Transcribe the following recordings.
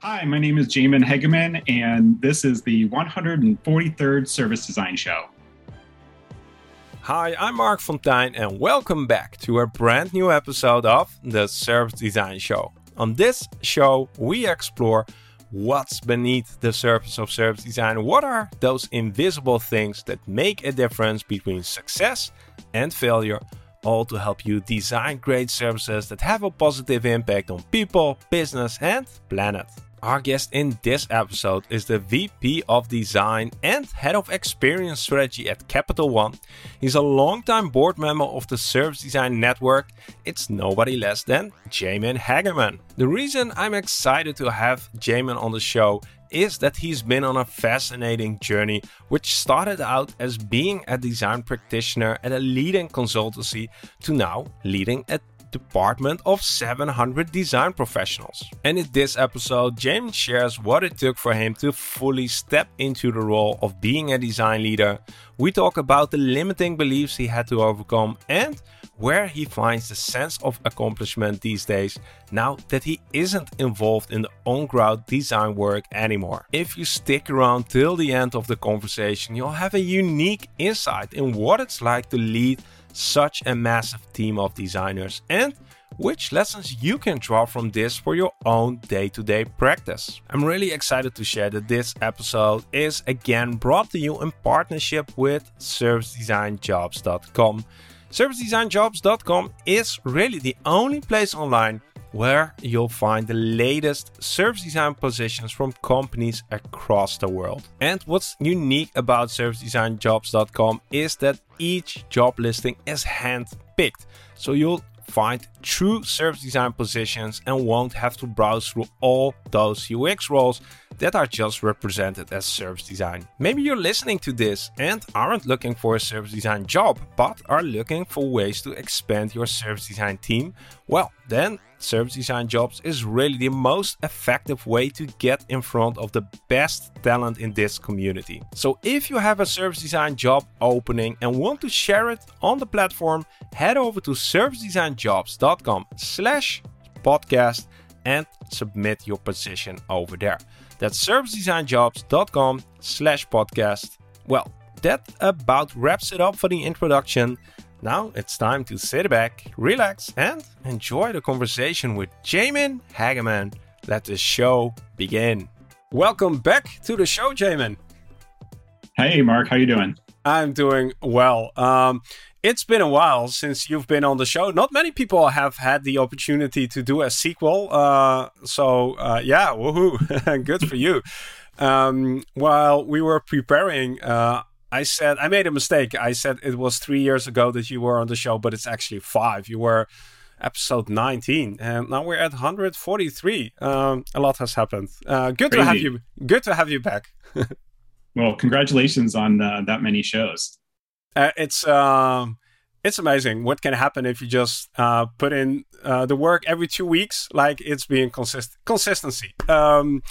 Hi, my name is Jamin Hegeman, and this is the 143rd Service Design Show. Hi, I'm Marc Fonteijn, and welcome back to a brand new episode of the Service Design Show. On this show, we explore what's beneath the surface of service design. What are those invisible things that make a difference between success and failure? All to help you design great services that have a positive impact on people, business, and planet. Our guest in this episode is the VP of Design and Head of Experience Strategy at Capital One. He's a longtime board member of the Service Design Network. It's nobody less than Jamin Hegeman. The reason I'm excited to have Jamin on the show is that he's been on a fascinating journey, which started out as being a design practitioner at a leading consultancy to now leading a department of 700 design professionals. And in this episode, James shares what it took for him to fully step into the role of being a design leader. We talk about the limiting beliefs he had to overcome and where he finds the sense of accomplishment these days now that he isn't involved in the on ground design work anymore. If you stick around till the end of the conversation, you'll have a unique insight in what it's like to lead such a massive team of designers and which lessons you can draw from this for your own day to day practice. I'm really excited to share that this episode is again brought to you in partnership with ServiceDesignJobs.com. ServiceDesignJobs.com is really the only place online where you'll find the latest service design positions from companies across the world. And what's unique about servicedesignjobs.com is that each job listing is hand-picked. So you'll find true service design positions and won't have to browse through all those UX roles that are just represented as service design. Maybe you're listening to this and aren't looking for a service design job, but are looking for ways to expand your service design team. Well, then Service Design Jobs is really the most effective way to get in front of the best talent in this community. So if you have a service design job opening and want to share it on the platform, head over to servicedesignjobs.com slash podcast and submit your position over there. That's servicedesignjobs.com slash podcast. Well, that about wraps it up for the introduction. Now it's time to sit back, relax, and enjoy the conversation with Jamin Hegeman. Let the show begin. Welcome back to the show, Jamin. Hey, Marc, how you doing? I'm doing well. Um, it's been a while since you've been on the show. Not many people have had the opportunity to do a sequel. Uh, so uh, yeah, woohoo! Good for you. Um, while we were preparing, uh, I said I made a mistake. I said it was three years ago that you were on the show, but it's actually five. You were episode 19, and now we're at 143. Um, a lot has happened. Uh, good Crazy. to have you. Good to have you back. well, congratulations on uh, that many shows. Uh, it's um, it's amazing what can happen if you just uh, put in uh, the work every two weeks. Like it's being consist consistency. Um,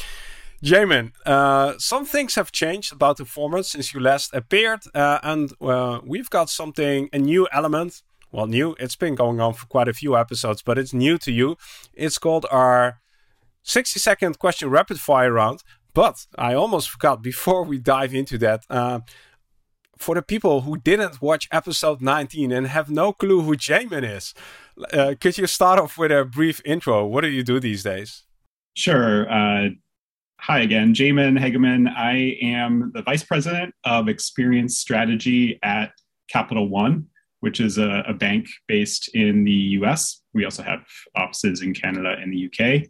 Jamin, uh, some things have changed about the format since you last appeared, uh, and uh, we've got something, a new element. Well, new, it's been going on for quite a few episodes, but it's new to you. It's called our 60 second question rapid fire round. But I almost forgot before we dive into that. For the people who didn't watch episode 19 and have no clue who Jamin is, uh, could you start off with a brief intro? What do you do these days? Sure. Uh, Hi again, Jamin Hegeman. I am the Vice President of Experience Strategy at Capital One, which is a, a, bank based in the US. We also have offices in Canada and the UK.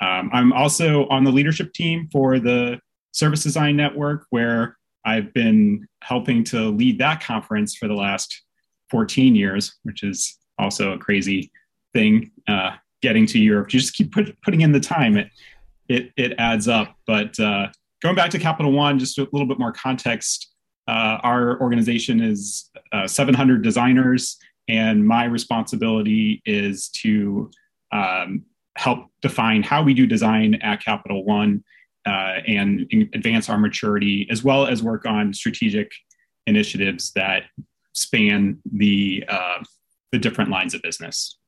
Um, I'm also on the leadership team for the Service Design Network, where I've been helping to lead that conference for the last 14 years, which is also a crazy thing. Uh, getting to Europe, you just keep put, putting in the time. It, it it adds up. But uh, going back to Capital One, just a little bit more context. Uh, our organization is uh, 700 designers, and my responsibility is to um, help define how we do design at Capital One uh, and advance our maturity, as well as work on strategic initiatives that span the uh, the different lines of business.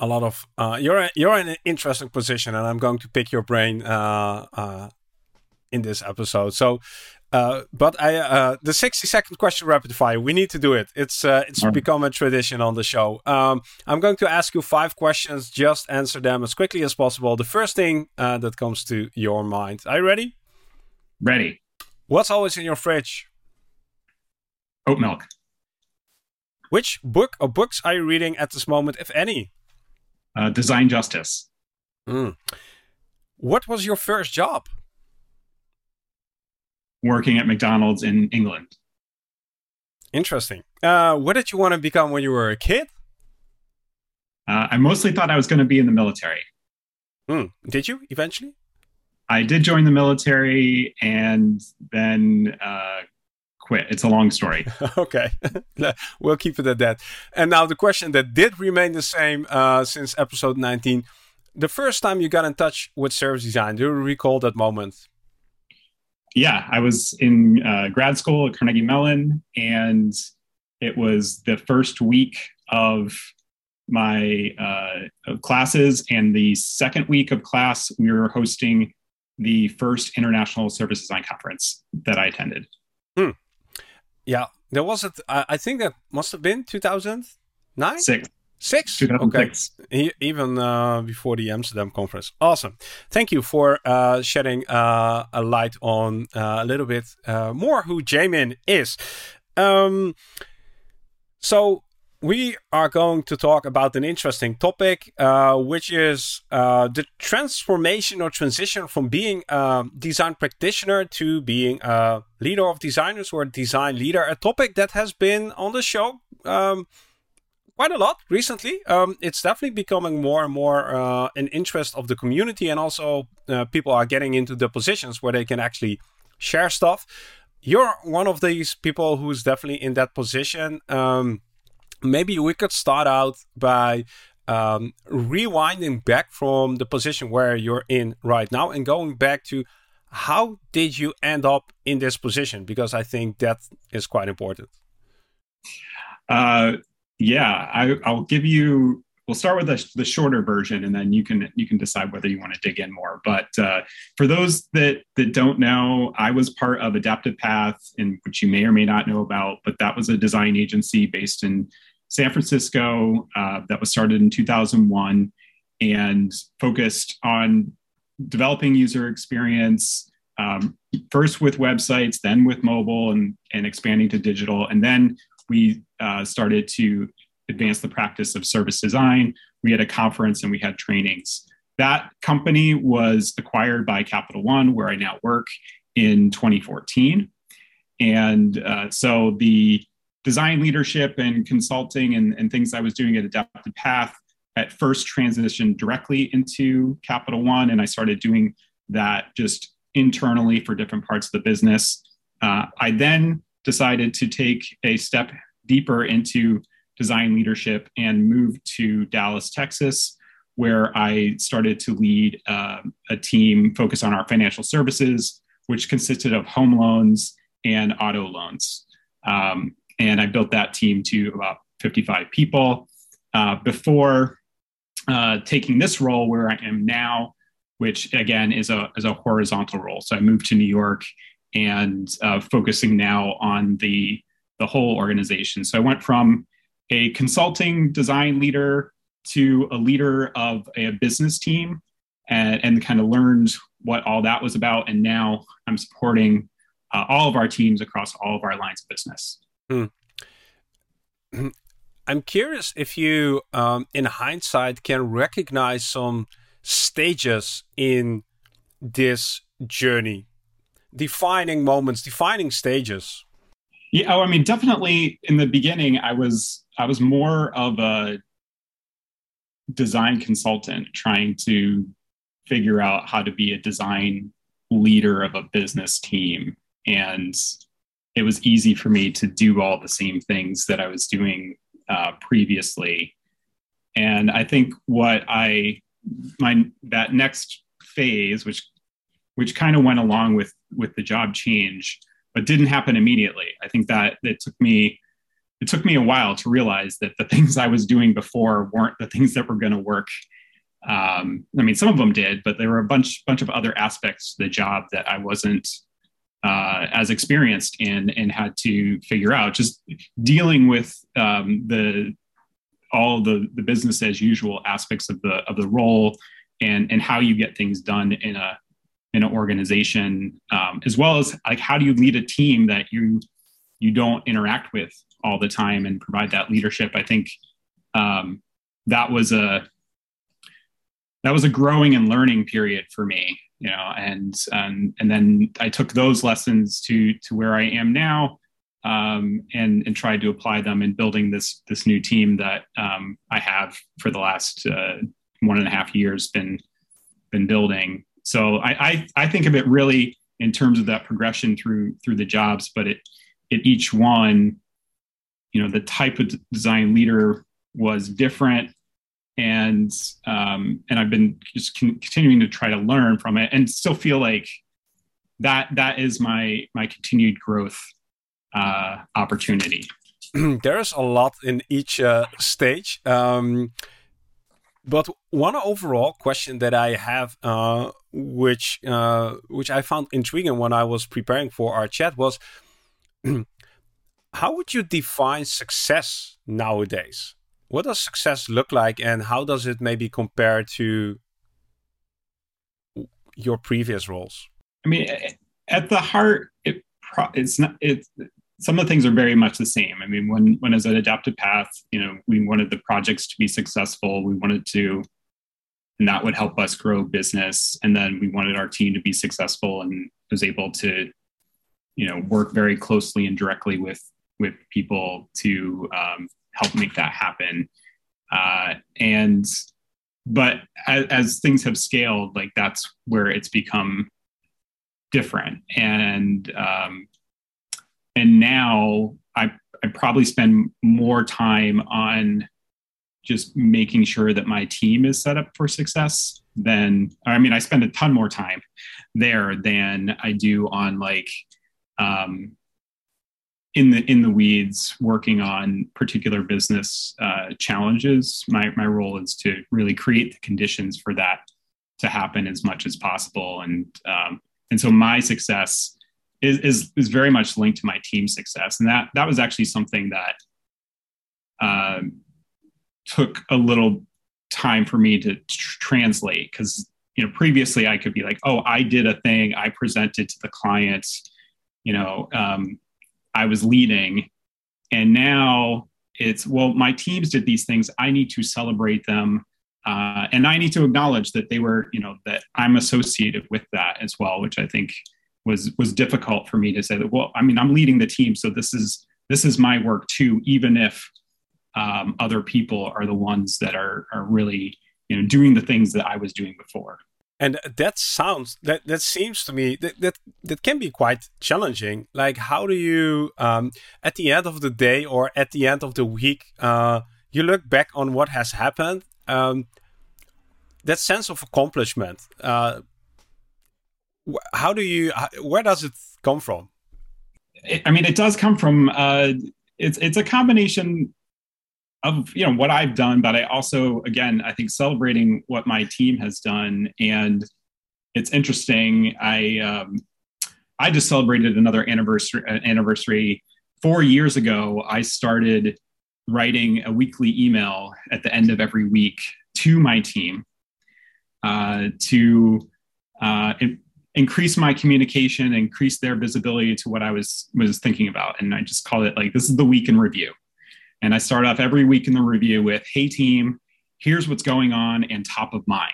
a lot of uh, you're you're in an interesting position, and I'm going to pick your brain uh, uh, in this episode. So, uh, but I uh, the 60 second question rapid fire. We need to do it. It's uh, it's right. become a tradition on the show. Um, I'm going to ask you five questions. Just answer them as quickly as possible. The first thing that comes to your mind. Are you ready? Ready. What's always in your fridge? Oat milk. Which book or books are you reading at this moment, if any? Uh, Design Justice. Mm. What was your first job? Working at McDonald's in England. Interesting. Uh, what did you want to become when you were a kid? Uh, I mostly thought I was going to be in the military. Mm. Did you eventually? I did join the military and then uh, quit. It's a long story. okay, we'll keep it at that. And now the question that did remain the same uh, since episode 19. The first time you got in touch with service design, do you recall that moment? Yeah, I was in uh, grad school at Carnegie Mellon, and it was the first week of my uh, classes. And the second week of class, we were hosting the first International Service Design Conference that I attended. Hmm. Yeah, there was it. I think that must have been 2009? Six. Six? Okay. even uh, before the Amsterdam conference. Awesome. Thank you for uh, shedding uh, a light on uh, a little bit uh, more who Jamin is. Um, so, we are going to talk about an interesting topic, uh, which is uh, the transformation or transition from being a design practitioner to being a leader of designers or a design leader. A topic that has been on the show um, quite a lot recently. Um, it's definitely becoming more and more uh, an interest of the community, and also uh, people are getting into the positions where they can actually share stuff. You're one of these people who's definitely in that position. Um, maybe we could start out by um, rewinding back from the position where you're in right now and going back to how did you end up in this position? Because I think that is quite important. Uh, yeah, I, will give you we'll start with the, the shorter version and then you can you can decide whether you want to dig in more. But uh, for those that that don't know i was part of adaptive path which you may or may not know about but that was a design agency based in san francisco uh, that was started in 2001 and focused on developing user experience um, first with websites then with mobile and, and expanding to digital and then we uh, started to advance the practice of service design. We had a conference and we had trainings. That company was acquired by Capital One, where I now work in 2014. And uh, so the design leadership and consulting and, and things I was doing at Adaptive Path at first transitioned directly into Capital One. And I started doing that just internally for different parts of the business. Uh, I then decided to take a step deeper into design leadership and moved to Dallas, Texas, where I started to lead uh, a team focused on our financial services, which consisted of home loans and auto loans. Um, and I built that team to about 55 people. Uh, before uh, taking this role where I am now, which again is a, is a horizontal role. So I moved to New York and uh, focusing now on the, the whole organization. So I went from a consulting design leader to a leader of a business team and, and kind of learned what all that was about. And now I'm supporting uh, all of our teams across all of our lines of business. Hmm. I'm curious if you, um, in hindsight, can recognize some stages in this journey, defining moments, defining stages. Yeah, oh, I mean, definitely in the beginning, I was I was more of a design consultant trying to figure out how to be a design leader of a business team. And it was easy for me to do all the same things that I was doing uh, previously. And I think what I, my, that next phase, which, which kind of went along with, with the job change, but didn't happen immediately. I think that it took me it took me a while to realize that the things I was doing before weren't the things that were going to work. Um, I mean, some of them did, but there were a bunch bunch of other aspects to the job that I wasn't uh, as experienced in and had to figure out. Just dealing with um, the all the the business as usual aspects of the of the role and and how you get things done in a in an organization, um, as well as like how do you lead a team that you you don't interact with all the time and provide that leadership. I think um, that was a that was a growing and learning period for me, you know, and and and then I took those lessons to to where I am now, um, and and tried to apply them in building this this new team that um, I have for the last uh, one and a half years been been building. So I, I I think of it really in terms of that progression through through the jobs, but it at each one you know the type of design leader was different and um, and I've been just con- continuing to try to learn from it and still feel like that that is my my continued growth uh, opportunity. There's a lot in each uh, stage, um, but one overall question that I have, uh, which uh, which I found intriguing when I was preparing for our chat, was how would you define success nowadays? What does success look like, and how does it maybe compare to your previous roles? I mean, at the heart, it it's not it's some of the things are very much the same. I mean, when when as an adaptive path, you know, we wanted the projects to be successful. We wanted to, and that would help us grow business. And then we wanted our team to be successful and was able to, you know, work very closely and directly with with people to um, help make that happen. Uh, and but as, as, things have scaled, like that's where it's become different. And um, and now I I probably spend more time on just making sure that my team is set up for success than I mean I spend a ton more time there than I do on like um, in the in the weeds working on particular business uh, challenges. My my role is to really create the conditions for that to happen as much as possible. And um, and so my success is, is is very much linked to my team success and that that was actually something that uh, took a little time for me to tr- translate because you know previously i could be like oh i did a thing i presented to the clients you know um, I was leading. And now it's, well, my teams did these things. I need to celebrate them. Uh, and I need to acknowledge that they were, you know, that I'm associated with that as well, which I think was was difficult for me to say that. Well, I mean, I'm leading the team, so this is this is my work too, even if um, other people are the ones that are are really, you know, doing the things that I was doing before and that sounds that that seems to me that that, that can be quite challenging like how do you um, at the end of the day or at the end of the week uh, you look back on what has happened um, that sense of accomplishment uh, how do you where does it come from it, i mean it does come from uh, it's it's a combination of you know what I've done, but I also again I think celebrating what my team has done, and it's interesting. I um, I just celebrated another anniversary uh, anniversary four years ago. I started writing a weekly email at the end of every week to my team uh, to uh, increase my communication, increase their visibility to what I was was thinking about, and I just called it like this is the week in review and I start off every week in the review with, hey, team, here's what's going on and top of mind.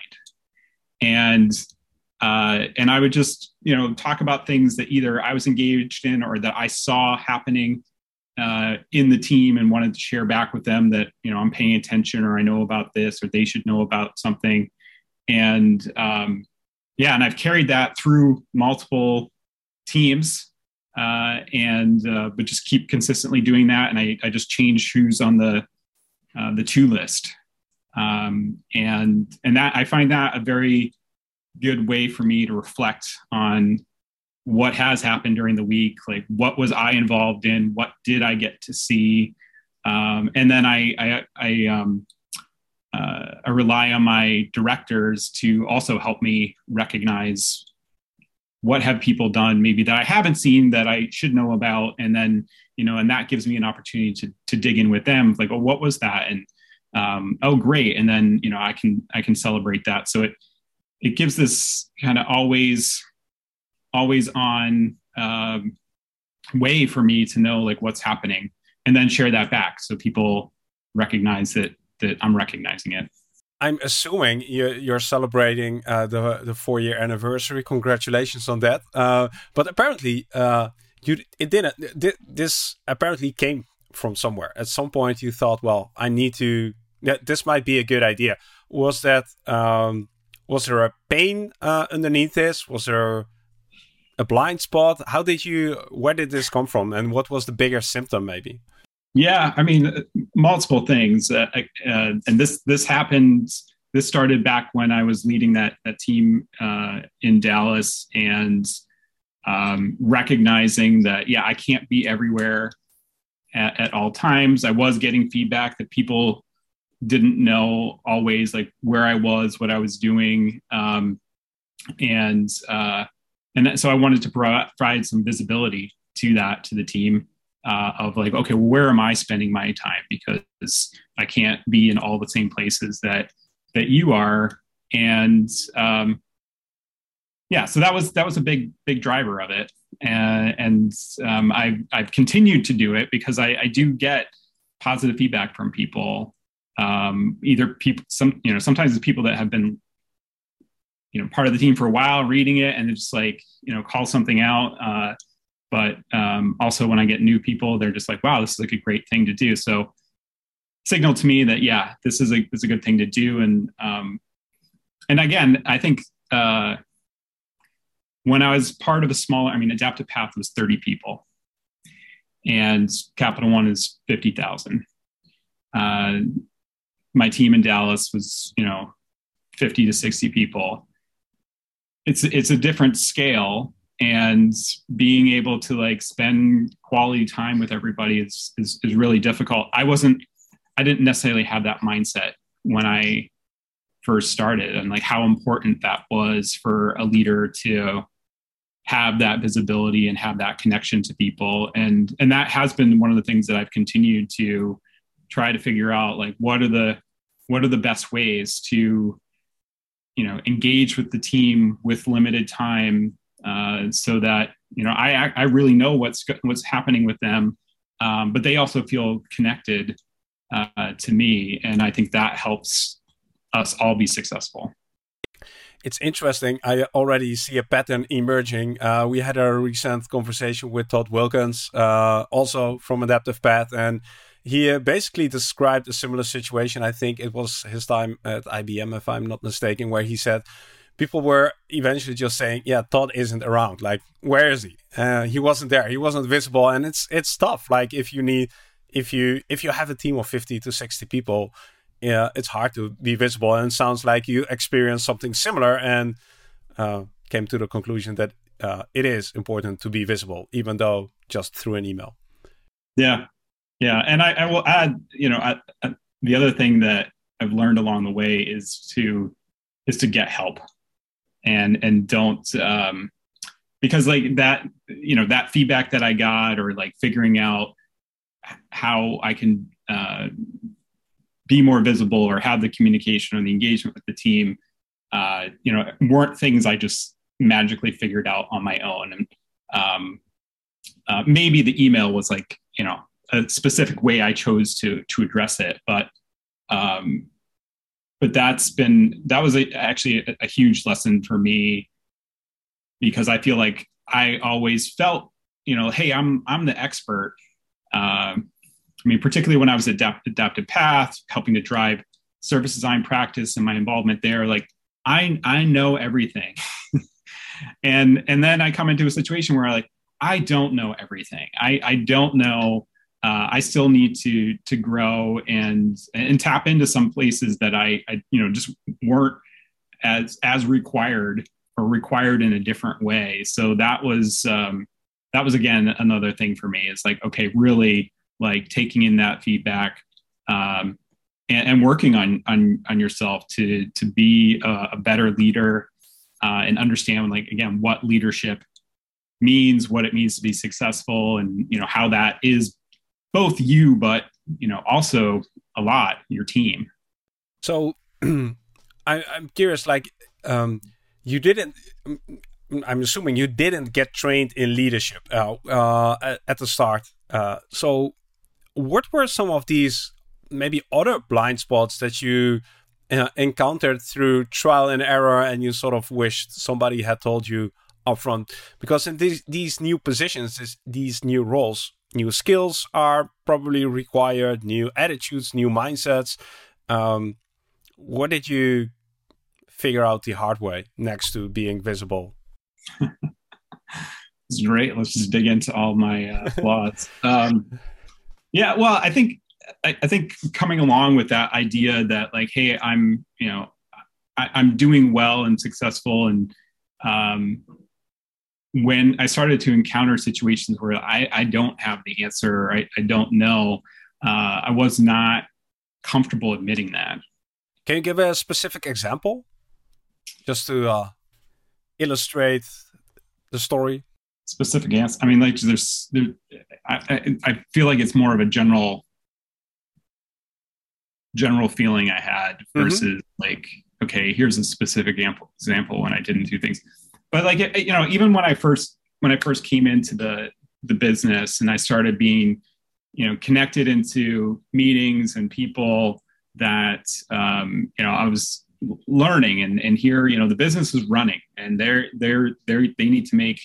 And uh, and I would just, you know, talk about things that either I was engaged in or that I saw happening uh, in the team and wanted to share back with them that, you know, I'm paying attention or I know about this or they should know about something. And um, yeah, and I've carried that through multiple teams uh, and uh, but just keep consistently doing that. And I, I just change who's on the uh, the to list, um, and and that I find that a very good way for me to reflect on what has happened during the week. Like what was I involved in? What did I get to see? Um, and then I I, I, um, uh, I rely on my directors to also help me recognize what have people done maybe that I haven't seen that I should know about, and then you know, and that gives me an opportunity to to dig in with them, like, oh, what was that? And um, oh, great, and then you know, I can I can celebrate that. So it it gives this kind of always always on um, way for me to know like what's happening and then share that back so people recognize that that I'm recognizing it. I'm assuming you're celebrating uh, the the four year anniversary. Congratulations on that! Uh, but apparently, uh, you it didn't. This apparently came from somewhere. At some point, you thought, "Well, I need to. This might be a good idea." Was that um, was there a pain uh, underneath this? Was there a blind spot? How did you? Where did this come from? And what was the bigger symptom, maybe? Yeah, I mean, multiple things, uh, uh, and this this happened. This started back when I was leading that that team uh, in Dallas, and um, recognizing that yeah, I can't be everywhere at, at all times. I was getting feedback that people didn't know always like where I was, what I was doing, um, and uh, and so I wanted to provide some visibility to that to the team uh, of like, okay, where am I spending my time? Because I can't be in all the same places that that you are, and um, yeah, so that was that was a big big driver of it, and, and um, I've I've continued to do it because I, I do get positive feedback from people. Um, either people some you know sometimes it's people that have been you know part of the team for a while reading it and it's like you know call something out uh, but um, also when i get new people they're just like wow this is like a great thing to do. So signal to me that yeah this is a this is a good thing to do. And um, and again i think uh, when i was part of a smaller i mean adaptive path was 30 people. And capital one is 50000 uh, my team in Dallas was, you know, 50 to 60 people. It's it's a different scale and being able to like spend quality time with everybody is, is is really difficult. I wasn't I didn't necessarily have that mindset when I first started and like how important that was for a leader to have that visibility and have that connection to people and and that has been one of the things that I've continued to try to figure out like what are the what are the best ways to you know engage with the team with limited time uh, so that you know I I really know what's what's happening with them, um, but they also feel connected uh, to me, and I think that helps us all be successful. It's interesting. I already see a pattern emerging. Uh, we had a recent conversation with Todd Wilkens, uh, also from Adaptive Path, and he uh, basically described a similar situation. I think it was his time at IBM, if I'm not mistaken, where he said people were eventually just saying, "Yeah, Todd isn't around. Like, where is he? Uh, he wasn't there. He wasn't visible." And it's it's tough. Like, if you need, if you if you have a team of fifty to sixty people, yeah, it's hard to be visible. And it sounds like you experienced something similar and uh, came to the conclusion that uh, it is important to be visible, even though just through an email. Yeah, yeah, and I, I will add, you know, I, I, the other thing that I've learned along the way is to is to get help, and and don't um, because like that, you know, that feedback that I got or like figuring out how I can uh, be more visible or have the communication or the engagement with the team, uh, you know, weren't things I just magically figured out on my own. And um, uh, maybe the email was like, you know, a specific way I chose to to address it, but um, but that's been that was a, actually a, a, huge lesson for me because I feel like I always felt you know hey I'm I'm the expert. Um, I mean, particularly when I was at Adapt- Adaptive Path, helping to drive service design practice and my involvement there, like I I know everything, and and then I come into a situation where I like I don't know everything. I I don't know uh, I still need to to grow and and tap into some places that I, I you know just weren't as as required or required in a different way. So that was um, that was again another thing for me. It's like okay, really like taking in that feedback um, and, and, working on, on on yourself to to be a, a better leader uh, and understand like again what leadership means what it means to be successful and you know how that is both you but you know also a lot your team. So I, i'm curious like um, you didn't i'm assuming you didn't get trained in leadership uh, uh, at the start. Uh, so what were some of these maybe other blind spots that you uh, encountered through trial and error and you sort of wished somebody had told you upfront? Because in these these new positions these new roles new skills are probably required new attitudes new mindsets. Um, what did you figure out the hard way next to being visible? It's great. Let's just dig into all my uh, flaws. Um, yeah well i think I, I, think coming along with that idea that like, hey, I'm you know, I, am doing well and successful, and um, when I started to encounter situations where I, I don't have the answer, I, I don't know, uh, I was not comfortable admitting that. Can you give a specific example, just to uh, illustrate the story? Specific answer. I mean, like there's, there, I, I, I feel like it's more of a general general feeling I had mm-hmm. versus mm-hmm. like, okay, here's a specific example example when I didn't do things. But like, you know, even when I first when I first came into the the business and I started being, you know, connected into meetings and people that um, you know I was learning and and here you know the business is running and they're they're they they need to make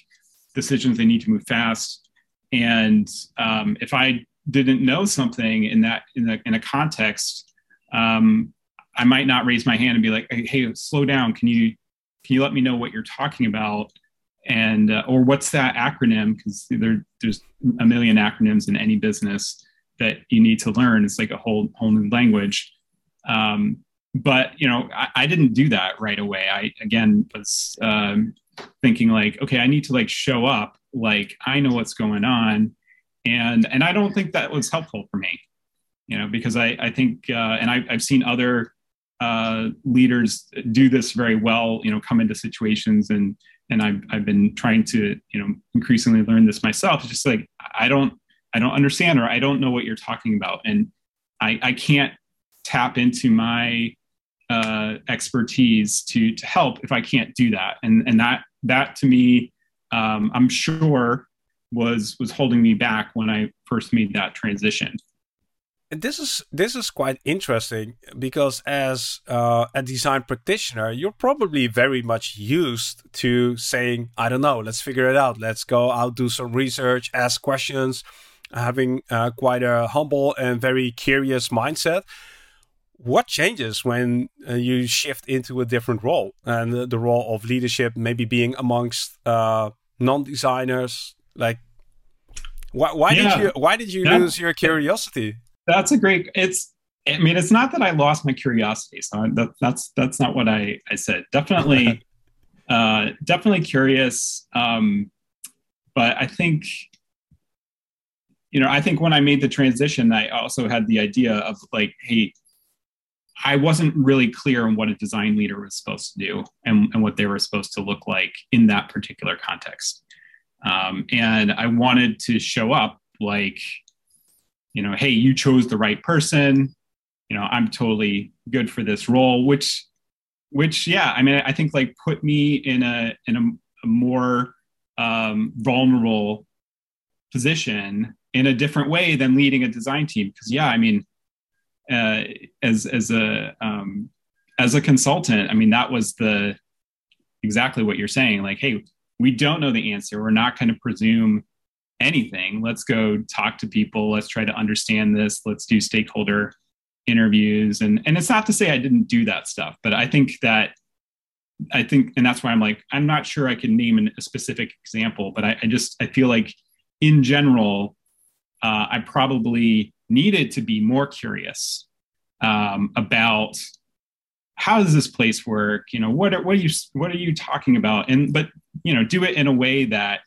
decisions they need to move fast and um, if I didn't know something in that in a, in a context um, I might not raise my hand and be like, "Hey, slow down. Can you can you let me know what you're talking about?" And uh, or what's that acronym? Because there, there's a million acronyms in any business that you need to learn. It's like a whole whole new language. Um, but you know, I, I, didn't do that right away. I again was um, thinking like, okay, I need to like show up, like I know what's going on, and and I don't think that was helpful for me you know, because I, I think, uh, and I, I've seen other uh, leaders do this very well, you know, come into situations and, and I've, I've been trying to, you know, increasingly learn this myself. It's just like, I don't, I don't understand, or I don't know what you're talking about. And I, I can't tap into my uh, expertise to, to help if I can't do that. And, and that, that to me, um, I'm sure was, was holding me back when I first made that transition this is this is quite interesting because as uh, a design practitioner, you're probably very much used to saying, "I don't know, let's figure it out. Let's go out, do some research, ask questions." Having uh, quite a humble and very curious mindset. What changes when uh, you shift into a different role and the role of leadership, maybe being amongst uh, non-designers? Like, why, why yeah. did you why did you yeah. lose your curiosity? That's a great. It's. I mean, it's not that I lost my curiosity. So that, that's that's not what I I said. Definitely, uh, definitely curious. Um, but I think, you know, I think when I made the transition, I also had the idea of like, hey, I wasn't really clear on what a design leader was supposed to do and, and what they were supposed to look like in that particular context. Um, and I wanted to show up like you know, hey, you chose the right person. You know, I'm totally good for this role, which, which, yeah, I mean, I think like put me in a in a, a more um, vulnerable position in a different way than leading a design team. Because yeah, I mean, uh, as as a um, as a consultant, I mean, that was the exactly what you're saying. Like, hey, we don't know the answer. We're not going to presume anything. Let's go talk to people. Let's try to understand this. Let's do stakeholder interviews. And and it's not to say I didn't do that stuff, but I think that I think, and that's why I'm like, I'm not sure I can name an, a specific example, but I, I, just I feel like in general, uh, I probably needed to be more curious um, about how does this place work you know what are, what are you what are you talking about and but you know do it in a way that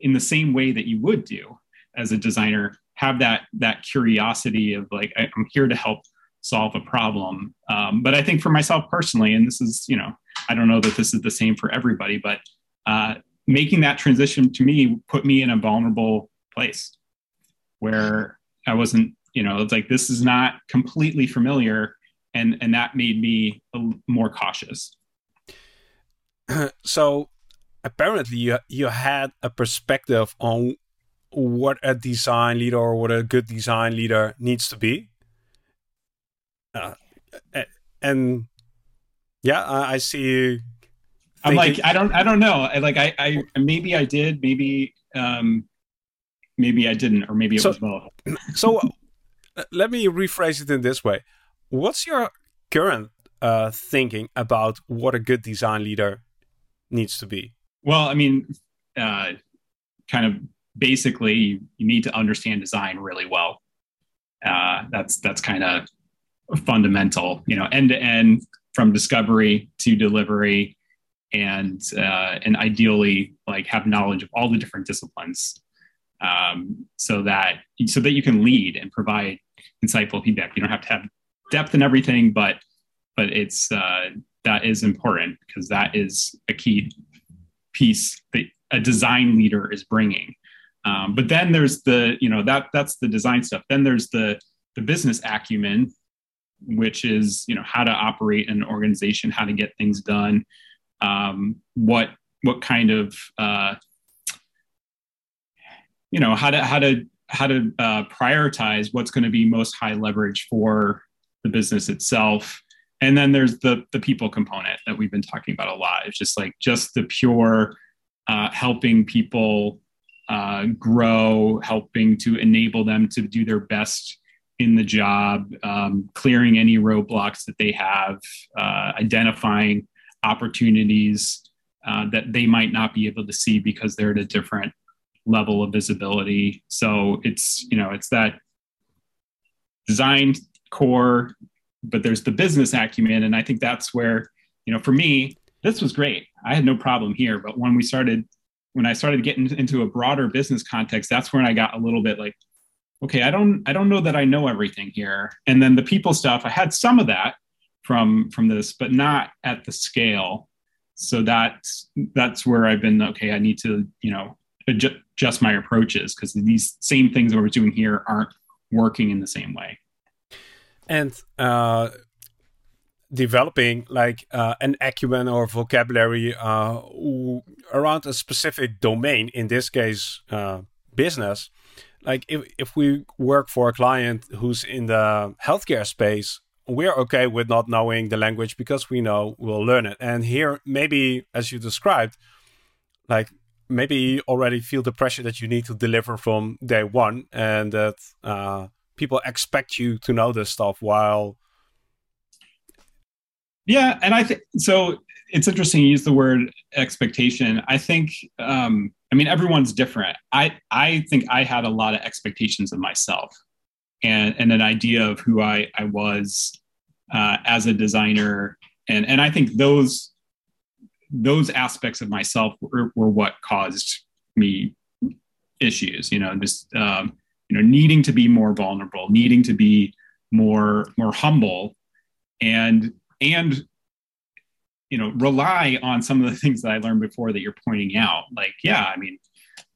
in the same way that you would do as a designer have that that curiosity of like I, am here to help solve a problem. Um, but I think for myself personally, and this is you know I don't know that this is the same for everybody, but uh, making that transition to me put me in a vulnerable place where I wasn't you know it's like this is not completely familiar, and and that made me more cautious. so apparently you you had a perspective on what a design leader or what a good design leader needs to be. Uh, and yeah, I see you. I'm like, I don't, I don't know. I like, I, I, maybe I did, maybe, um, maybe I didn't, or maybe it so, was both. so, let me rephrase it in this way: What's your current uh, thinking about what a good design leader needs to be? Well, I mean, uh, kind of basically, you, need to understand design really well. Uh, that's that's kind of fundamental, you know, end to end from discovery to delivery, and uh, and ideally like have knowledge of all the different disciplines, um, so that so that you can lead and provide insightful feedback. You don't have to have depth in everything, but but it's uh, that is important because that is a key piece that a design leader is bringing. Um, but then there's the you know that that's the design stuff. Then there's the the business acumen, which is you know how to operate an organization, how to get things done, um, what what kind of uh, you know how to how to how to uh, prioritize what's going to be most high leverage for the business itself and then there's the the people component that we've been talking about a lot. It's just like just the pure uh, helping people uh, grow helping to enable them to do their best in the job um, clearing any roadblocks that they have uh, identifying opportunities uh, that they might not be able to see because they're at a different level of visibility. So it's you know it's that design core but there's the business acumen. And i think that's where you know for me this was great. I had no problem here. But when we started when i started getting into a broader business context that's when i got a little bit like okay i don't i don't know that i know everything here. And then the people stuff i had some of that from from this but not at the scale. So that's that's where i've been okay i need to you know adjust my approaches because these same things that we're doing here aren't working in the same way and uh, developing like uh, an acumen or vocabulary uh, around a specific domain in this case uh, business. Like if, if we work for a client who's in the healthcare space we're okay with not knowing the language because we know we'll learn it. And here maybe as you described like maybe you already feel the pressure that you need to deliver from day one and that uh, people expect you to know this stuff while yeah and i think so it's interesting you use the word expectation. I think um i mean everyone's different. I i think i had a lot of expectations of myself and and an idea of who i i was uh, as a designer. And and i think those those aspects of myself were, were what caused me issues you know just um, you know needing to be more vulnerable needing to be more more humble and and you know rely on some of the things that i learned before that you're pointing out. Like yeah i mean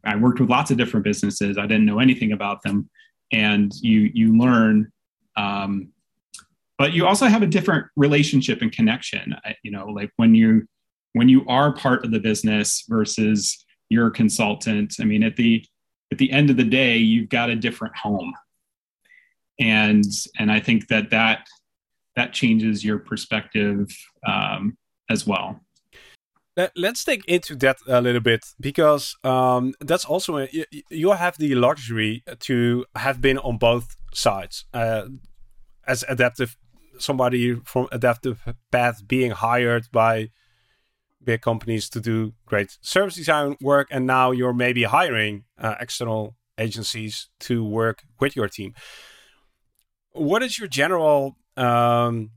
i worked with lots of different businesses. I didn't know anything about them. And you you learn um, but you also have a different relationship and connection. You know like when you when you are part of the business versus you're a consultant i mean at the at the end of the day, you've got a different home. And and I think that that that changes your perspective um, as well. Let's dig into that a little bit because um, that's also a, you have the luxury to have been on both sides uh, as adaptive somebody from adaptive path being hired by big companies to do great service design work, and now you're maybe hiring uh, external agencies to work with your team. What is your general, um,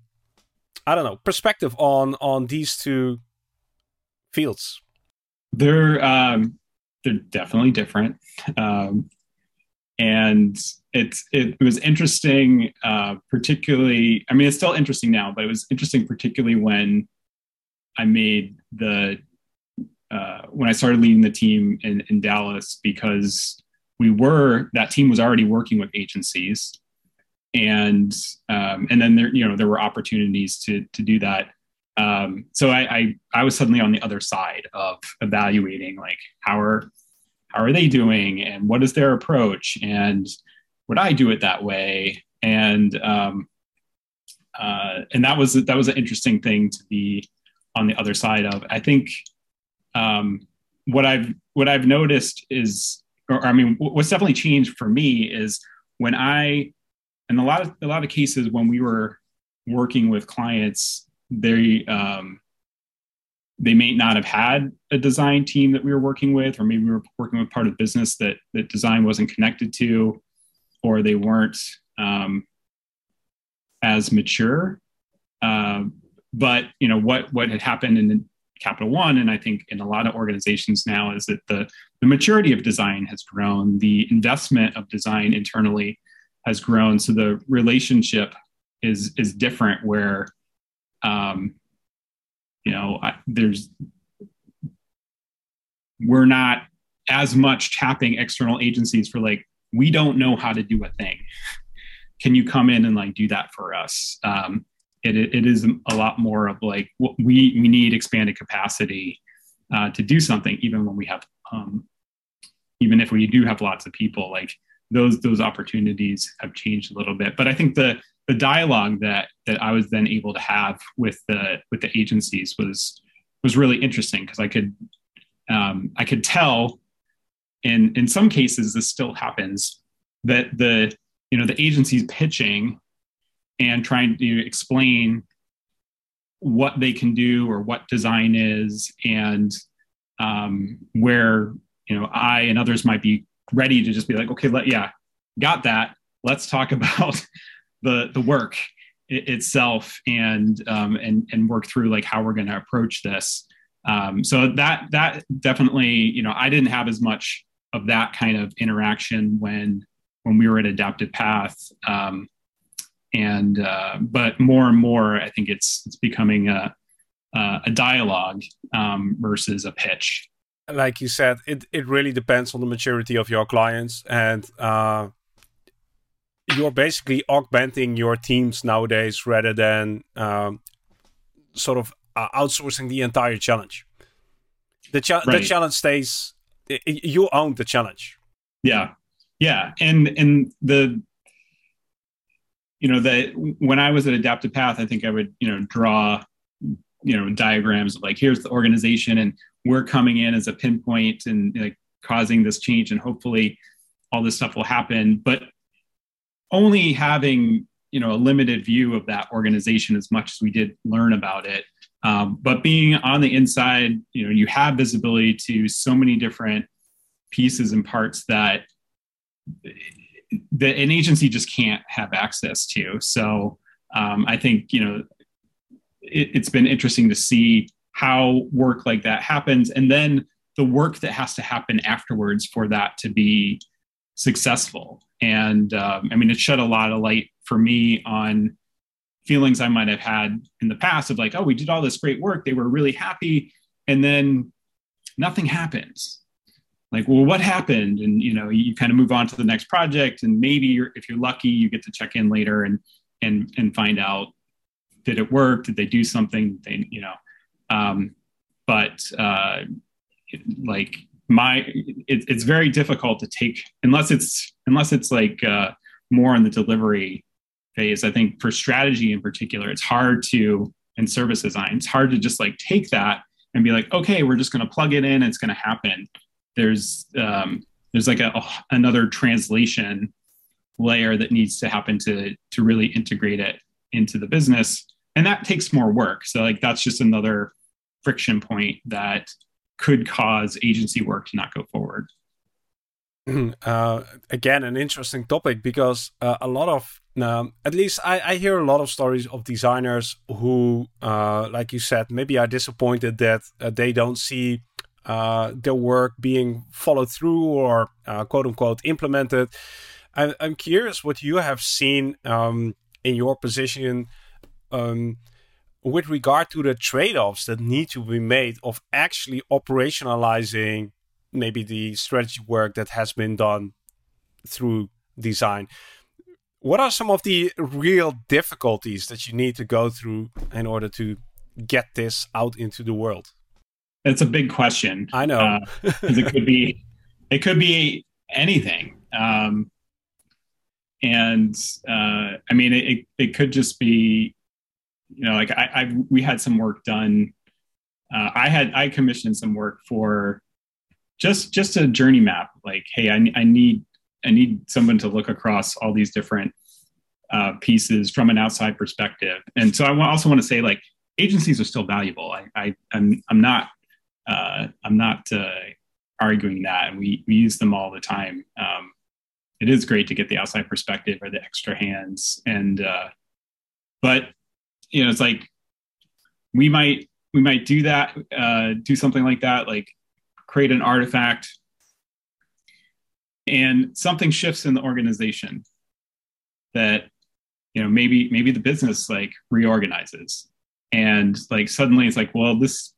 I don't know, perspective on on these two fields? They're um, they're definitely different, um, and it's it, was interesting, uh, particularly. I mean, it's still interesting now, but it was interesting, particularly when I made the uh, when I started leading the team in, in Dallas because we were that team was already working with agencies, and um, and then there you know there were opportunities to to do that. Um, so I, I I was suddenly on the other side of evaluating like how are how are they doing and what is their approach and would I do it that way and um, uh, and that was that was an interesting thing to be on the other side of. I think um, what I've what I've noticed is, or I mean, what's definitely changed for me is when I, in a lot of a lot of cases when we were working with clients, they um, they may not have had a design team that we were working with, or maybe we were working with part of business that that design wasn't connected to, or they weren't um, as mature. Uh, but you know what what had happened in Capital One, and I think in a lot of organizations now, is that the the maturity of design has grown, the investment of design internally has grown, so the relationship is is different. Where, um, you know, I, there's we're not as much tapping external agencies for like we don't know how to do a thing. Can you come in and like do that for us? Um, it, it is a lot more of like we we need expanded capacity uh, to do something even when we have um, even if we do have lots of people like those those opportunities have changed a little bit. But i think the the dialogue that that i was then able to have with the with the agencies was was really interesting because i could um, i could tell in in some cases this still happens that the you know the agencies pitching and trying to explain what they can do or what design is and um, where you know i and others might be ready to just be like okay let yeah got that. Let's talk about the the work it, itself and um, and and work through like how we're going to approach this. Um, so that that definitely you know i didn't have as much of that kind of interaction when when we were at adaptive path. Um, and uh, but more and more, I think it's it's becoming a a dialogue um, versus a pitch. Like you said, it it really depends on the maturity of your clients, and uh, you're basically augmenting your teams nowadays rather than um, sort of uh, outsourcing the entire challenge. The, cha- right. the challenge stays. You own the challenge. Yeah, yeah, and and the you know that when i was at adaptive path i think i would you know draw you know diagrams of like here's the organization and we're coming in as a pinpoint and like causing this change and hopefully all this stuff will happen. But only having you know a limited view of that organization as much as we did learn about it. Um, but being on the inside you know you have visibility to so many different pieces and parts that that an agency just can't have access to. So um, I think you know it, it's been interesting to see how work like that happens, and then the work that has to happen afterwards for that to be successful. And um, I mean, it shed a lot of light for me on feelings I might have had in the past of like, oh, we did all this great work, they were really happy, and then nothing happens like well what happened? And you know you kind of move on to the next project and maybe you're, if you're lucky you get to check in later and and and find out did it work? Did they do something? They you know um, but uh, like my it, it's very difficult to take unless it's unless it's like uh, more in the delivery phase i think for strategy in particular it's hard to and service design it's hard to just like take that and be like okay we're just going to plug it in it's going to happen there's um, there's like a, another translation layer that needs to happen to to really integrate it into the business. And that takes more work. So like that's just another friction point that could cause agency work to not go forward. Mm-hmm. uh, again an interesting topic because uh, a lot of um, at least I, I, hear a lot of stories of designers who uh, like you said maybe are disappointed that uh, they don't see uh, their work being followed through or uh, quote unquote implemented. I, am curious what you have seen um, in your position um, with regard to the trade offs that need to be made of actually operationalizing maybe the strategy work that has been done through design. What are some of the real difficulties that you need to go through in order to get this out into the world? It's a big question. I know. Uh, it could be it could be anything. Um, and uh, I mean, it, it could just be, you know, like I, I we had some work done. Uh, I had I commissioned some work for just just a journey map. Like, hey, I, I need I need someone to look across all these different uh, pieces from an outside perspective. And so I also want to say, like, agencies are still valuable. I, I I'm I'm not uh, I'm not uh, arguing that, and we we use them all the time. Um, it is great to get the outside perspective or the extra hands and uh, but you know it's like we might we might do that uh, do something like that like create an artifact and something shifts in the organization that you know maybe maybe the business like reorganizes and like suddenly it's like well this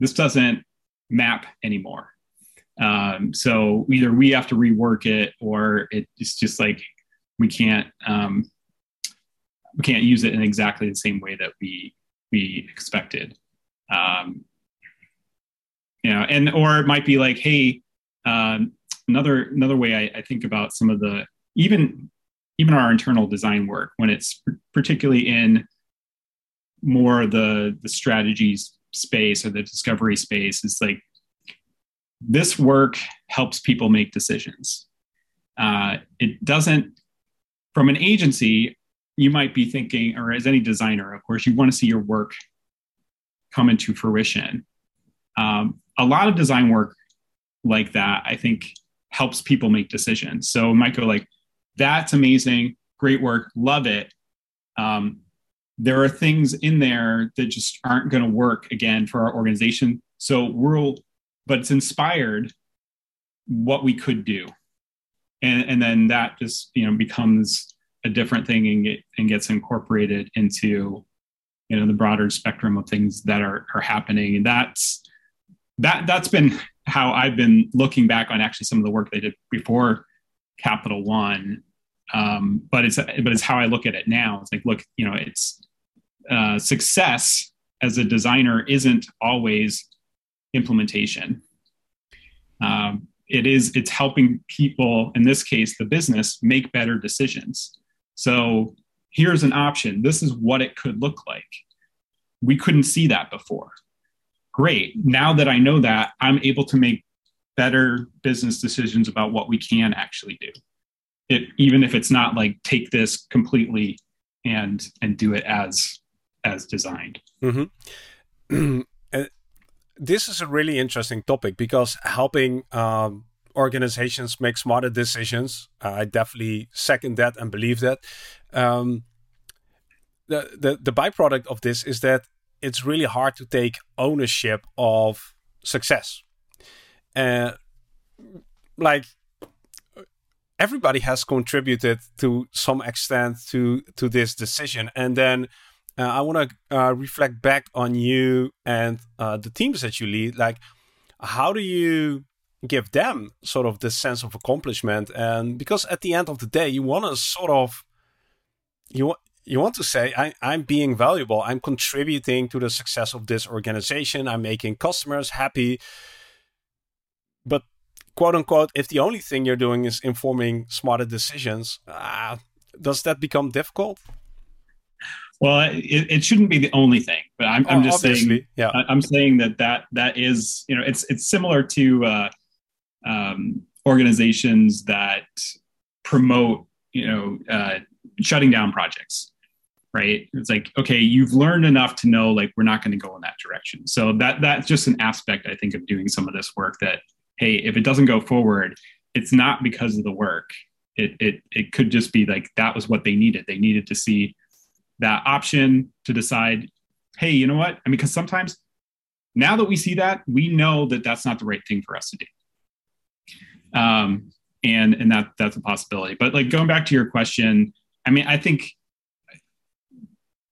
this doesn't map anymore um, so either we have to rework it or it's just like we can't um, we can't use it in exactly the same way that we we expected. Um, you know, and or it might be like, hey, um, another another way I, I think about some of the even even our internal design work when it's particularly in more the the strategies space or the discovery space is like this work helps people make decisions. Uh, it doesn't, from an agency, you might be thinking, or as any designer, of course, you want to see your work come into fruition. Um, a lot of design work like that, I think, helps people make decisions. So it might go like, that's amazing, great work, love it. Um, there are things in there that just aren't going to work again for our organization. So we'll but it's inspired what we could do. And, and then that just you know becomes a different thing and, get, and gets incorporated into you know the broader spectrum of things that are, are happening. And that's that that's been how i've been looking back on actually some of the work they did before capital one um, but it's but it's how i look at it now. It's like look you know it's uh, success as a designer isn't always implementation. Um, it is it's helping people in this case the business make better decisions. So here's an option. This is what it could look like. We couldn't see that before. Great. Now that i know that i'm able to make better business decisions about what we can actually do it even if it's not like take this completely and and do it as as designed mm-hmm. this is a really interesting topic because helping um, organizations make smarter decisions, I definitely second that and believe that. Um, the, the the byproduct of this is that it's really hard to take ownership of success. Uh, like everybody has contributed to some extent to to this decision, and then uh, I want to uh, reflect back on you and uh, the teams that you lead. Like, how do you give them sort of this sense of accomplishment? And because at the end of the day, you want to sort of you you want to say, I, I'm being valuable. I'm contributing to the success of this organization. I'm making customers happy. But quote unquote, if the only thing you're doing is informing smarter decisions, uh, does that become difficult? Well, it, it shouldn't be the only thing, but I'm, I'm just saying. Yeah, I'm saying that that that is you know it's it's similar to uh, um, organizations that promote you know uh, shutting down projects right it's like okay you've learned enough to know like we're not going to go in that direction so that that's just an aspect i think of doing some of this work that hey if it doesn't go forward it's not because of the work it it, it could just be like that was what they needed they needed to see that option to decide, hey, you know what? I mean, because sometimes now that we see that, we know that that's not the right thing for us to do. Um, and and that that's a possibility. But like going back to your question, I mean, I think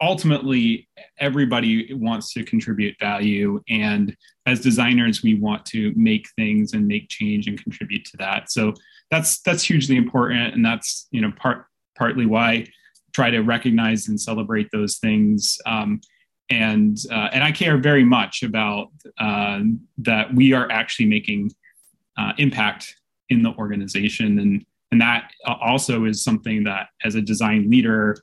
ultimately everybody wants to contribute value. And as designers we want to make things and make change and contribute to that. So that's that's hugely important. And that's you know part partly why try to recognize and celebrate those things. Um, and uh, and I care very much about uh, that we are actually making uh, impact in the organization. And and that also is something that as a design leader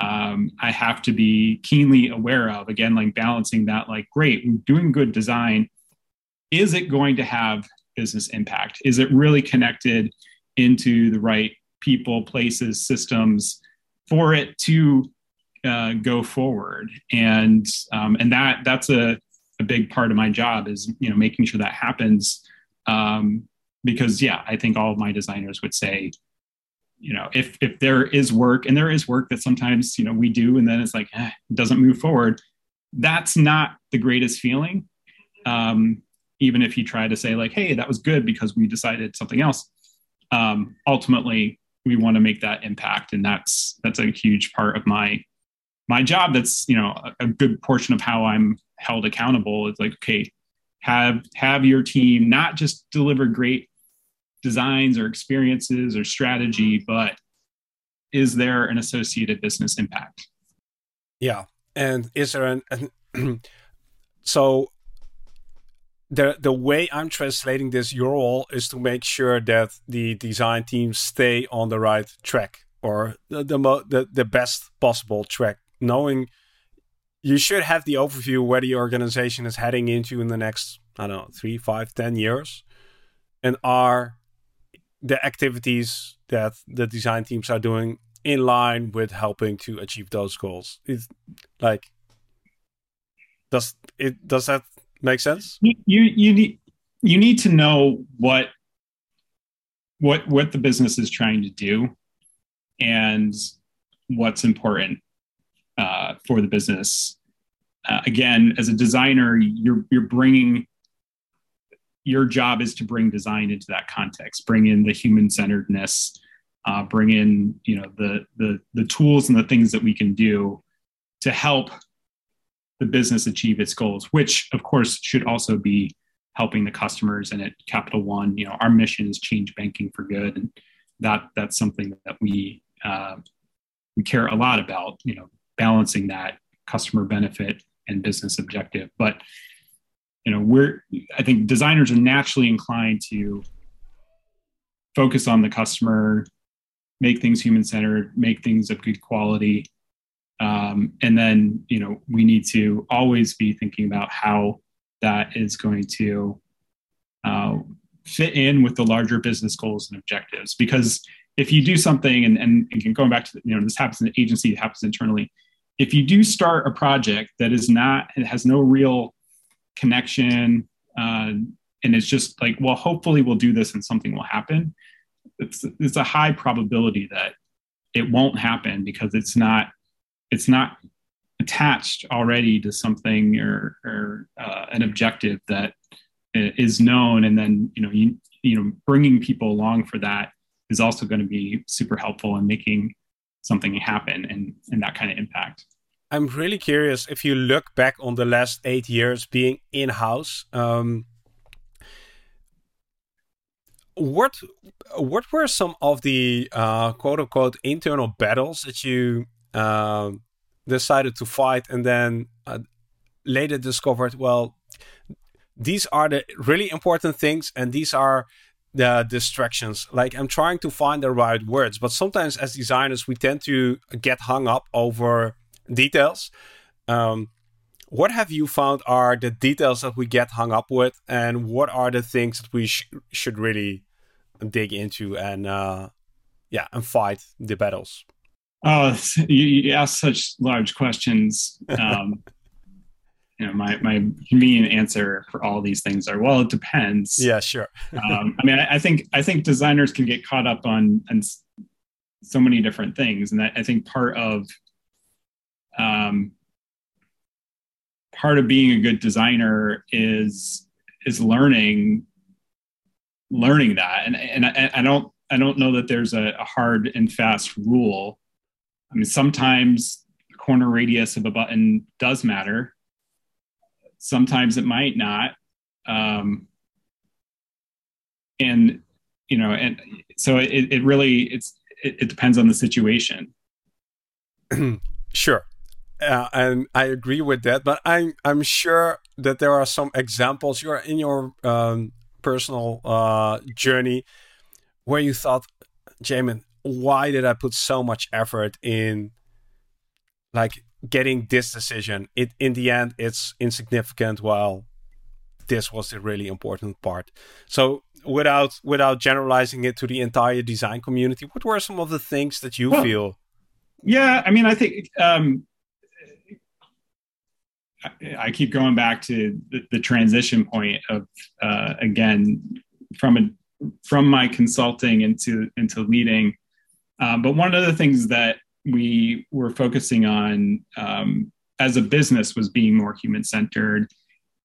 um, I have to be keenly aware of. Again, like balancing that, like, great, we're doing good design. Is it going to have business impact? Is it really connected into the right people, places, systems for it to uh, go forward? And um, and that that's a, a big part of my job is you know making sure that happens. Um, because yeah, I think all of my designers would say you know if if there is work and there is work that sometimes you know we do and then it's like eh, it doesn't move forward that's not the greatest feeling. Um, even if you try to say like hey that was good because we decided something else um, ultimately we want to make that impact and that's that's a huge part of my my job. That's you know a, a good portion of how i'm held accountable. Is like okay have have your team not just deliver great designs or experiences or strategy, but is there an associated business impact? Yeah. And is there an, an so the the way I'm translating this your role is to make sure that the design teams stay on the right track or the the, the, the best possible track, knowing you should have the overview where the organization is heading into in the next I don't know three, five, ten years, and are the activities that the design teams are doing in line with helping to achieve those goals. It's like does it does that make sense? You you need you need to know what what what the business is trying to do and what's important uh, for the business. Uh, again, as a designer, you're you're bringing your job is to bring design into that context, bring in the human centeredness, uh, bring in you know the the the tools and the things that we can do to help the business achieve its goals, which of course should also be helping the customers. And at Capital One, you know, our mission is change banking for good, and that that's something that we uh, we care a lot about. You know, balancing that customer benefit and business objective, but you know we're i think designers are naturally inclined to focus on the customer make things human centered make things of good quality. Um, and then you know we need to always be thinking about how that is going to uh, fit in with the larger business goals and objectives. Because if you do something and, and, and going back to you know this happens in the agency it happens internally. If you do start a project that is not it has no real connection uh, and it's just like well hopefully we'll do this and something will happen. It's it's a high probability that it won't happen because it's not it's not attached already to something or, or uh, an objective that is known. And then you know you, you know bringing people along for that is also going to be super helpful in making something happen and and that kind of impact I'm really curious if you look back on the last eight years being in house. Um, what what were some of the uh, quote unquote internal battles that you uh, decided to fight and then uh, later discovered? Well, these are the really important things, and these are the distractions. Like I'm trying to find the right words, but sometimes as designers we tend to get hung up over details. Um, what have you found are the details that we get hung up with, and what are the things that we sh should really dig into and uh, yeah, and fight the battles? Oh, you, you ask such large questions. Um, you know, my my convenient answer for all these things are well, it depends. Yeah, sure. um, I mean, I, I, think I think designers can get caught up on on so many different things, and I think part of um, part of being a good designer is is learning learning that and and I, I don't I don't know that there's a, a, hard and fast rule. I mean, sometimes the corner radius of a button does matter. Sometimes it might not. Um, and you know, and so it, it really it's it, it depends on the situation. sure. Uh, and I agree with that, but I'm I'm sure that there are some examples you're in your um, personal uh, journey where you thought, Jamin, why did I put so much effort in like getting this decision? It in the end, it's insignificant. While this was the really important part. So without without generalizing it to the entire design community, what were some of the things that you well, feel? Yeah, I mean, I think um, I keep going back to the, the transition point of uh, again from a from my consulting into into leading. Um, but one of the things that we were focusing on um, as a business was being more human centered,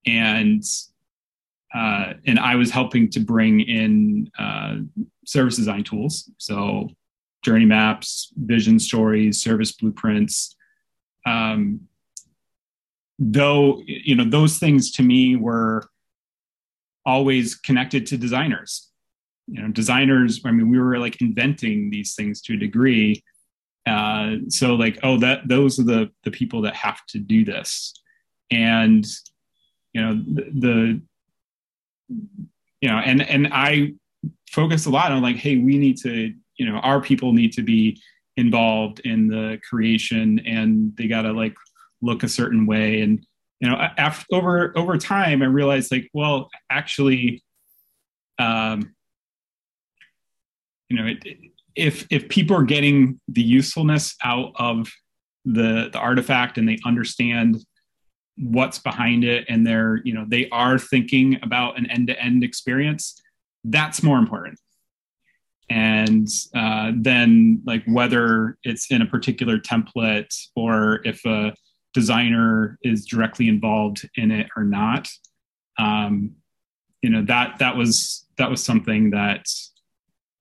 and uh, and I was helping to bring in uh, service design tools, so journey maps, vision stories, service blueprints. Um, though you know those things to me were always connected to designers. You know designers i mean we were like inventing these things to a degree. Uh, so like oh that those are the the people that have to do this. And you know the, the you know and and i focus a lot on like hey we need to you know our people need to be involved in the creation and they got to like look a certain way. And you know after over over time i realized like well actually um you know it, if if people are getting the usefulness out of the the artifact and they understand what's behind it and they're you know they are thinking about an end-to-end experience that's more important. And uh, then like whether it's in a particular template or if a designer is directly involved in it or not. Um, you know that that was that was something that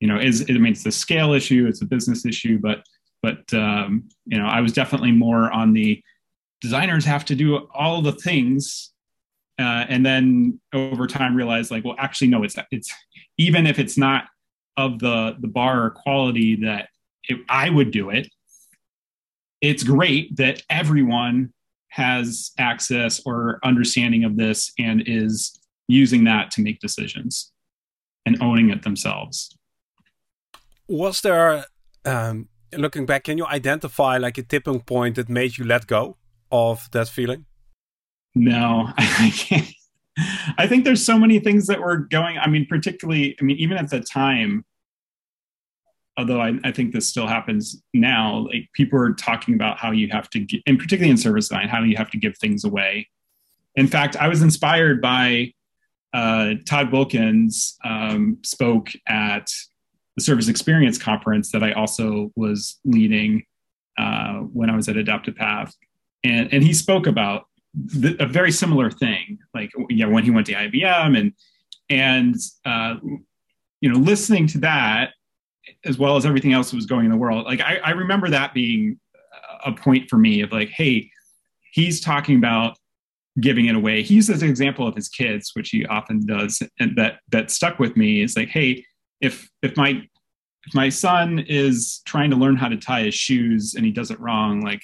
you know is i mean it's a scale issue it's a business issue but but um, you know i was definitely more on the designers have to do all the things uh, and then over time realize like well actually no it's it's even if it's not of the the bar or quality that it, i would do it it's great that everyone has access or understanding of this and is using that to make decisions and owning it themselves. Was there, um, looking back, can you identify like a tipping point that made you let go of that feeling? No, I can't. I think there's so many things that were going. I mean, particularly, I mean, even at the time, although I, I, think this still happens now, like people are talking about how you have to, get, and particularly in service design, how you have to give things away. In fact, I was inspired by uh, Todd Wilkens um, spoke at the Service Experience Conference that I also was leading uh, when I was at Adaptive Path, and and he spoke about a very similar thing, like yeah, when he went to IBM and and uh, you know listening to that as well as everything else that was going in the world. Like I, I remember that being a point for me of like, hey, he's talking about giving it away. He uses an example of his kids, which he often does, and that that stuck with me is like, hey, if if my if my son is trying to learn how to tie his shoes and he does it wrong, like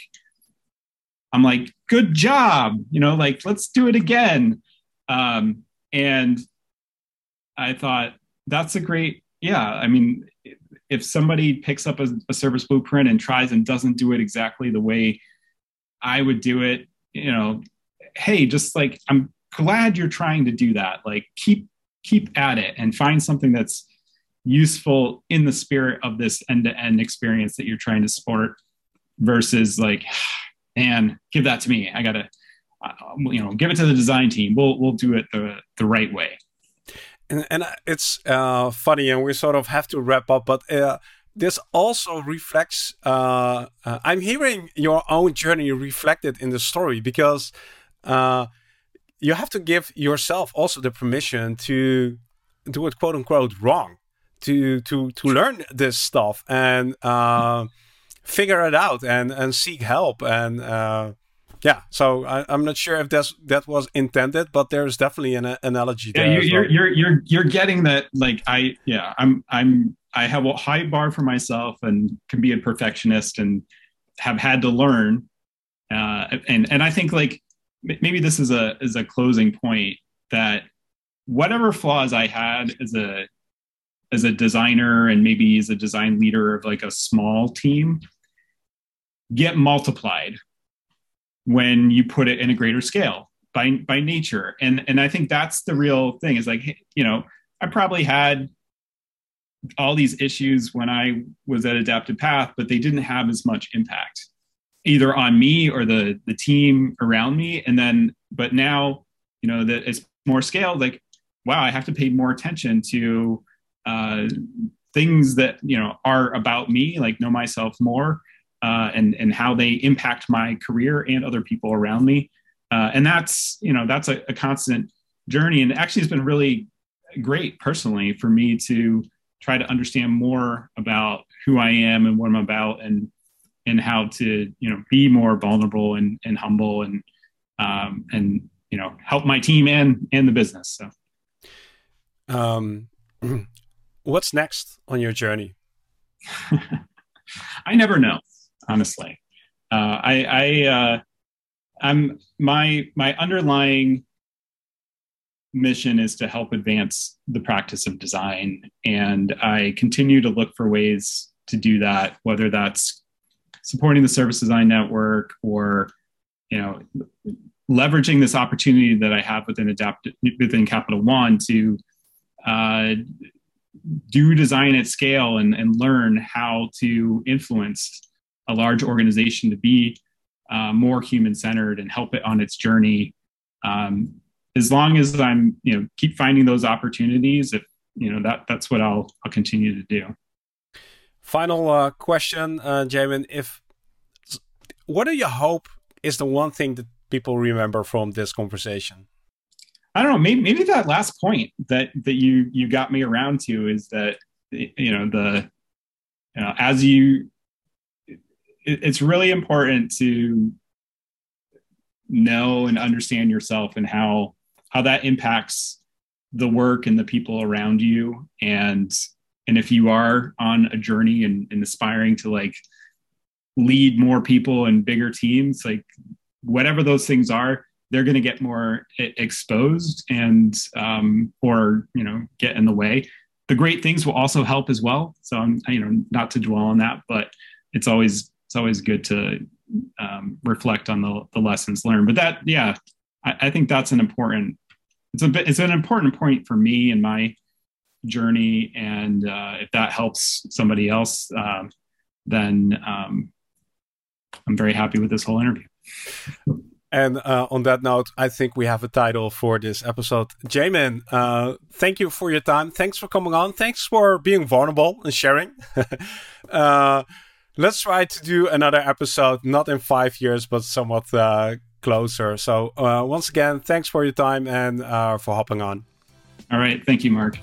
I'm like, good job, you know, like let's do it again. Um, and I thought that's a great, yeah. I mean, if somebody picks up a, a, service blueprint and tries and doesn't do it exactly the way I would do it, you know, hey, just like I'm glad you're trying to do that. Like keep keep at it and find something that's useful in the spirit of this end-to-end experience that you're trying to support versus like man give that to me. I gotta uh, you know give it to the design team. We'll we'll do it the the right way and, and it's uh, funny, and we sort of have to wrap up, but uh, this also reflects. Uh, uh I'm hearing your own journey reflected in the story because uh, you have to give yourself also the permission to do it quote unquote wrong to to to learn this stuff and uh, figure it out and and seek help and uh, yeah so I, am not sure if that's that was intended but there's definitely an analogy yeah, there you're, well. you're, you're you're getting that like i yeah i'm i'm i have a high bar for myself and can be a perfectionist and have had to learn uh, and and i think like maybe this is a is a closing point that whatever flaws i had as a as a designer and maybe as a design leader of like a small team get multiplied when you put it in a greater scale by by nature. And and i think that's the real thing is like you know i probably had all these issues when i was at adaptive path but they didn't have as much impact either on me or the the team around me. And then but now you know that it's more scaled like wow i have to pay more attention to uh, things that you know are about me like know myself more uh, and and how they impact my career and other people around me. Uh, and that's you know that's a, a, constant journey, and actually it's been really great personally for me to try to understand more about who I am and what I'm about, and and how to you know be more vulnerable and, and humble and um, and you know help my team and and the business. So. Um, what's next on your journey? I never know honestly. Uh, I, I uh, I'm my my underlying mission is to help advance the practice of design, and I continue to look for ways to do that, whether that's supporting the service design network or you know leveraging this opportunity that I have within adapt within Capital One to uh, do design at scale and, and learn how to influence a large organization to be uh, more human centered and help it on its journey. Um, as long as I'm, you know, keep finding those opportunities, if you know that that's what I'll I'll continue to do. Final uh, question, uh, Jamin. If what do you hope is the one thing that people remember from this conversation? I don't know. Maybe maybe that last point that that you you got me around to is that you know the you know, as you it's really important to know and understand yourself and how how that impacts the work and the people around you. And and if you are on a journey and, and aspiring to like lead more people and bigger teams like whatever those things are they're going to get more exposed and um, or you know get in the way. The great things will also help as well. So i'm you know not to dwell on that but it's always it's always good to um, reflect on the, the lessons learned. But that, yeah, I, I, think that's an important. It's a bit. It's an important point for me in my journey, and uh, if that helps somebody else, um, then um, I'm very happy with this whole interview. And uh, on that note, I think we have a title for this episode. Jamin, uh, thank you for your time. Thanks for coming on. Thanks for being vulnerable and sharing. uh, let's try to do another episode, not in five years, but somewhat uh, closer. So, uh, once again, thanks for your time and uh, for hopping on. All right. Thank you, Marc.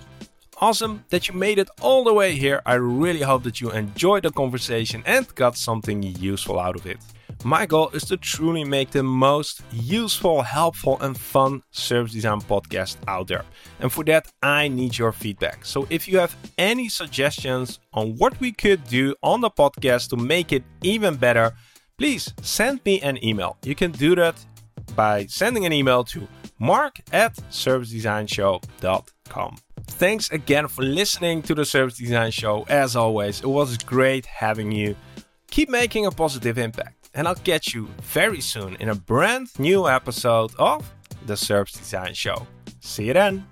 Awesome that you made it all the way here. I really hope that you enjoyed the conversation and got something useful out of it. My goal is to truly make the most useful, helpful, and fun service design podcast out there. And for that, I need your feedback. So if you have any suggestions on what we could do on the podcast to make it even better, please send me an email. You can do that by sending an email to mark at servicedesignshow.com. Thanks again for listening to the Service Design Show. As always, it was great having you. Keep making a positive impact and I'll catch you very soon in a brand new episode of the Service Design Show. See you then.